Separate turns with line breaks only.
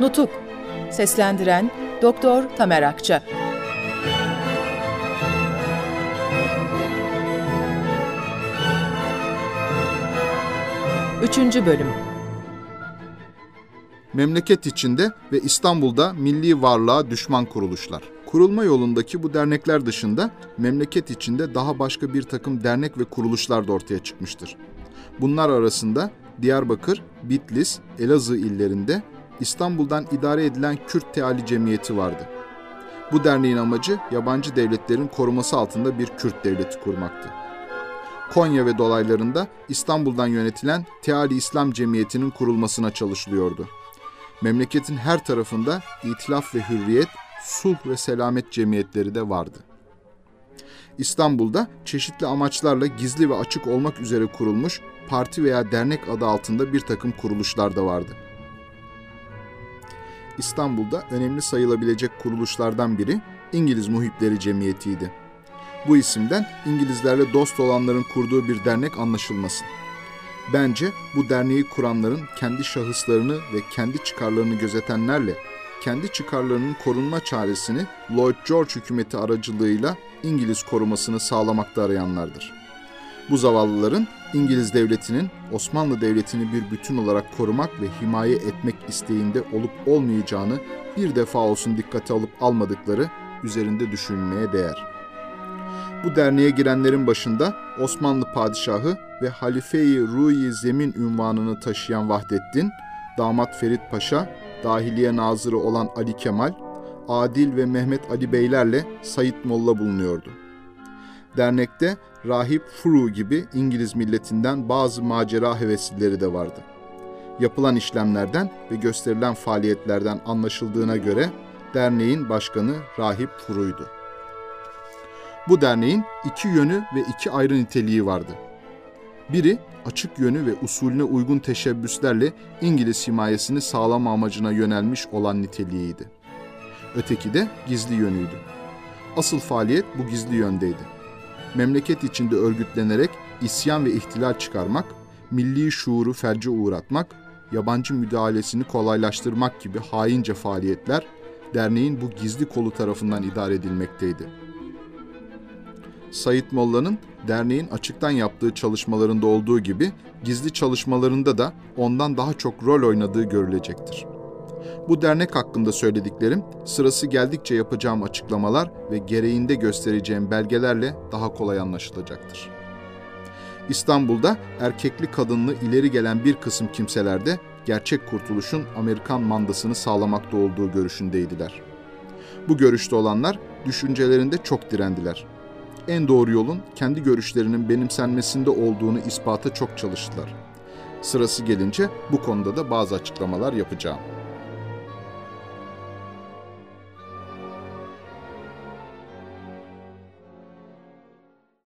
Nutuk Seslendiren Doktor Tamer Akça Üçüncü Bölüm
Memleket içinde ve İstanbul'da milli varlığa düşman kuruluşlar. Kurulma yolundaki bu dernekler dışında memleket içinde daha başka bir takım dernek ve kuruluşlar da ortaya çıkmıştır. Bunlar arasında Diyarbakır, Bitlis, Elazığ illerinde İstanbul'dan idare edilen Kürt Teali Cemiyeti vardı. Bu derneğin amacı yabancı devletlerin koruması altında bir Kürt devleti kurmaktı. Konya ve dolaylarında İstanbul'dan yönetilen Teali İslam Cemiyeti'nin kurulmasına çalışılıyordu. Memleketin her tarafında İtilaf ve Hürriyet, Sulh ve Selamet cemiyetleri de vardı. İstanbul'da çeşitli amaçlarla gizli ve açık olmak üzere kurulmuş parti veya dernek adı altında bir takım kuruluşlar da vardı. İstanbul'da önemli sayılabilecek kuruluşlardan biri İngiliz Muhipleri Cemiyeti'ydi. Bu isimden İngilizlerle dost olanların kurduğu bir dernek anlaşılmasın. Bence bu derneği kuranların kendi şahıslarını ve kendi çıkarlarını gözetenlerle kendi çıkarlarının korunma çaresini Lloyd George hükümeti aracılığıyla İngiliz korumasını sağlamakta arayanlardır. Bu zavallıların İngiliz devletinin Osmanlı devletini bir bütün olarak korumak ve himaye etmek isteğinde olup olmayacağını bir defa olsun dikkate alıp almadıkları üzerinde düşünmeye değer. Bu derneğe girenlerin başında Osmanlı padişahı ve Halife-i Ruhi Zemin ünvanını taşıyan Vahdettin, damat Ferit Paşa, dahiliye nazırı olan Ali Kemal, Adil ve Mehmet Ali Beylerle Sayit Molla bulunuyordu. Dernekte Rahip Furu gibi İngiliz milletinden bazı macera heveslileri de vardı. Yapılan işlemlerden ve gösterilen faaliyetlerden anlaşıldığına göre derneğin başkanı Rahip Furu'ydu. Bu derneğin iki yönü ve iki ayrı niteliği vardı. Biri açık yönü ve usulüne uygun teşebbüslerle İngiliz himayesini sağlama amacına yönelmiş olan niteliğiydi. Öteki de gizli yönüydü. Asıl faaliyet bu gizli yöndeydi. Memleket içinde örgütlenerek isyan ve ihtilal çıkarmak, milli şuuru felce uğratmak, yabancı müdahalesini kolaylaştırmak gibi haince faaliyetler derneğin bu gizli kolu tarafından idare edilmekteydi. Sayit Molla'nın derneğin açıktan yaptığı çalışmalarında olduğu gibi gizli çalışmalarında da ondan daha çok rol oynadığı görülecektir. Bu dernek hakkında söylediklerim sırası geldikçe yapacağım açıklamalar ve gereğinde göstereceğim belgelerle daha kolay anlaşılacaktır. İstanbul'da erkekli kadınlı ileri gelen bir kısım kimselerde gerçek kurtuluşun Amerikan mandasını sağlamakta olduğu görüşündeydiler. Bu görüşte olanlar düşüncelerinde çok direndiler en doğru yolun kendi görüşlerinin benimsenmesinde olduğunu ispata çok çalıştılar. Sırası gelince bu konuda da bazı açıklamalar yapacağım.